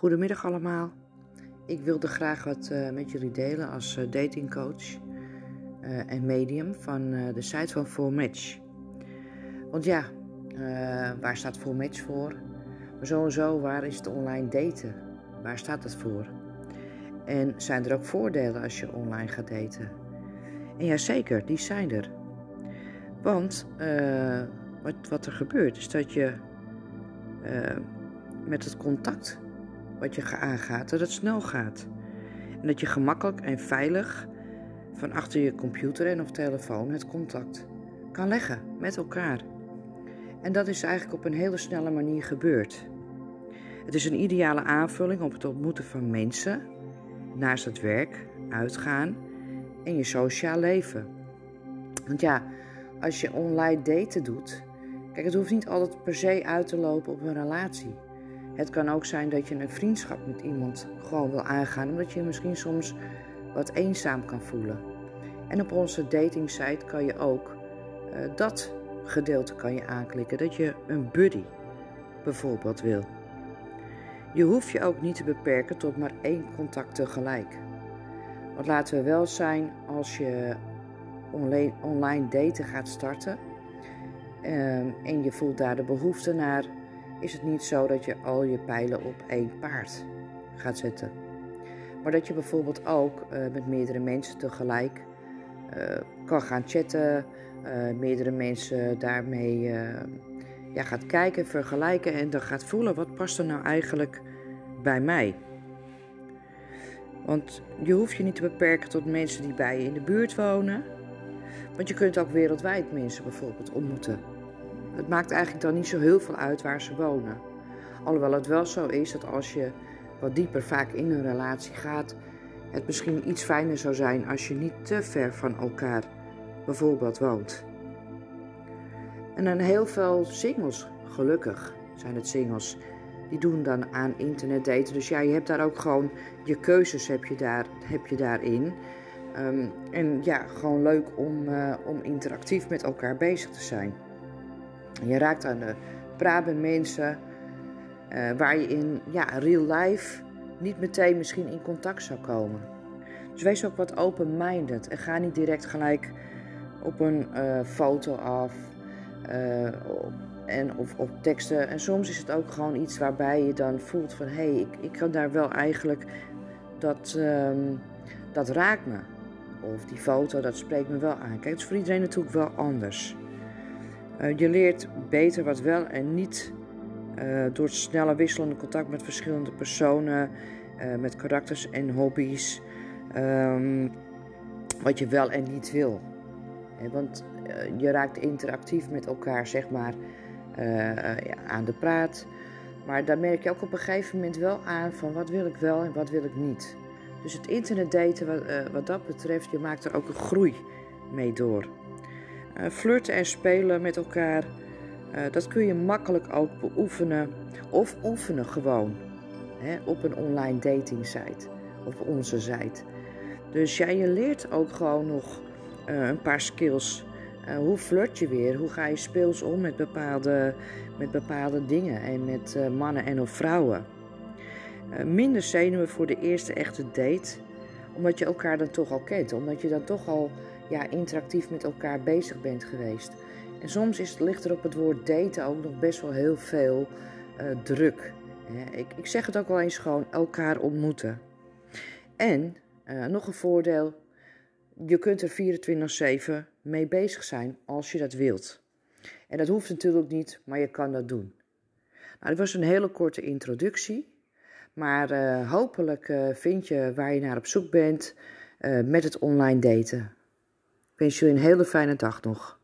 Goedemiddag allemaal. Ik wilde graag wat uh, met jullie delen als uh, datingcoach uh, en medium van de site van Full Match. Want ja, waar staat Full Match voor? Maar sowieso, waar is het online daten? Waar staat het voor? En zijn er ook voordelen als je online gaat daten? En ja, zeker, die zijn er. Want wat, wat er gebeurt is dat je met het contact wat je aangaat, dat het snel gaat. En dat je gemakkelijk en veilig van achter je computer en of telefoon het contact kan leggen met elkaar. En dat is eigenlijk op een hele snelle manier gebeurd. Het is een ideale aanvulling op het ontmoeten van mensen, naast het werk, uitgaan en je sociaal leven. Want ja, als je online daten doet, kijk, het hoeft niet altijd per se uit te lopen op een relatie. Het kan ook zijn dat je een vriendschap met iemand gewoon wil aangaan, omdat je je misschien soms wat eenzaam kan voelen. En op onze datingsite kan je ook uh, dat gedeelte kan je aanklikken, dat je een buddy bijvoorbeeld wil. Je hoeft je ook niet te beperken tot maar één contact tegelijk. Want laten we wel zijn, als je online daten gaat starten uh, en je voelt daar de behoefte naar, is het niet zo dat je al je pijlen op één paard gaat zetten. Maar dat je bijvoorbeeld ook uh, met meerdere mensen tegelijk uh, kan gaan chatten, uh, meerdere mensen daarmee ja, gaat kijken, vergelijken en dan gaat voelen wat past er nou eigenlijk bij mij. Want je hoeft je niet te beperken tot mensen die bij je in de buurt wonen. Want je kunt ook wereldwijd mensen bijvoorbeeld ontmoeten. Het maakt eigenlijk dan niet zo heel veel uit waar ze wonen. Alhoewel het wel zo is dat als je wat dieper vaak in een relatie gaat, het misschien iets fijner zou zijn als je niet te ver van elkaar bijvoorbeeld woont. En dan heel veel singles, gelukkig zijn het singles, die doen dan aan internetdaten. Dus ja, je hebt daar ook gewoon je keuzes heb je, daar, heb je daarin. Um, en ja, gewoon leuk om, uh, om interactief met elkaar bezig te zijn. Je raakt aan de praat met mensen uh, waar je in ja, real life niet meteen misschien in contact zou komen. Dus wees ook wat open-minded en ga niet direct gelijk op een uh, foto af en, of op teksten. En soms is het ook gewoon iets waarbij je dan voelt van hé, hey, ik, ik kan daar wel eigenlijk, dat, um, dat raakt me. Of die foto, dat spreekt me wel aan. Kijk, het is voor iedereen natuurlijk wel anders. Uh, je leert beter wat wel en niet uh, door het snelle wisselende contact met verschillende personen, uh, met karakters en hobby's, um, wat je wel en niet wil. want je raakt interactief met elkaar, zeg maar, ja, aan de praat. Maar daar merk je ook op een gegeven moment wel aan van wat wil ik wel en wat wil ik niet. Dus het internetdaten, wat, wat dat betreft, je maakt er ook een groei mee door. Uh, flirten en spelen met elkaar, uh, dat kun je makkelijk ook beoefenen of oefenen gewoon hè, op een online dating site of onze site. Dus ja, je leert ook gewoon nog uh, een paar skills. hoe flirt je weer? Hoe ga je speels om met bepaalde, met bepaalde dingen en met mannen en of vrouwen? minder zenuwen voor de eerste echte date, omdat je elkaar dan toch al kent, omdat je dan toch al ja, interactief met elkaar bezig bent geweest. En soms is, ligt er op het woord daten ook nog best wel heel veel uh, druk. Ik, ik, zeg het ook wel eens gewoon elkaar ontmoeten. En uh, nog een voordeel, je kunt er 24-7 mee bezig zijn als je dat wilt. En dat hoeft natuurlijk niet, maar je kan dat doen. Nou, dat was een hele korte introductie. Maar uh, hopelijk vind je waar je naar op zoek bent met het online daten wens jullie een hele fijne dag nog.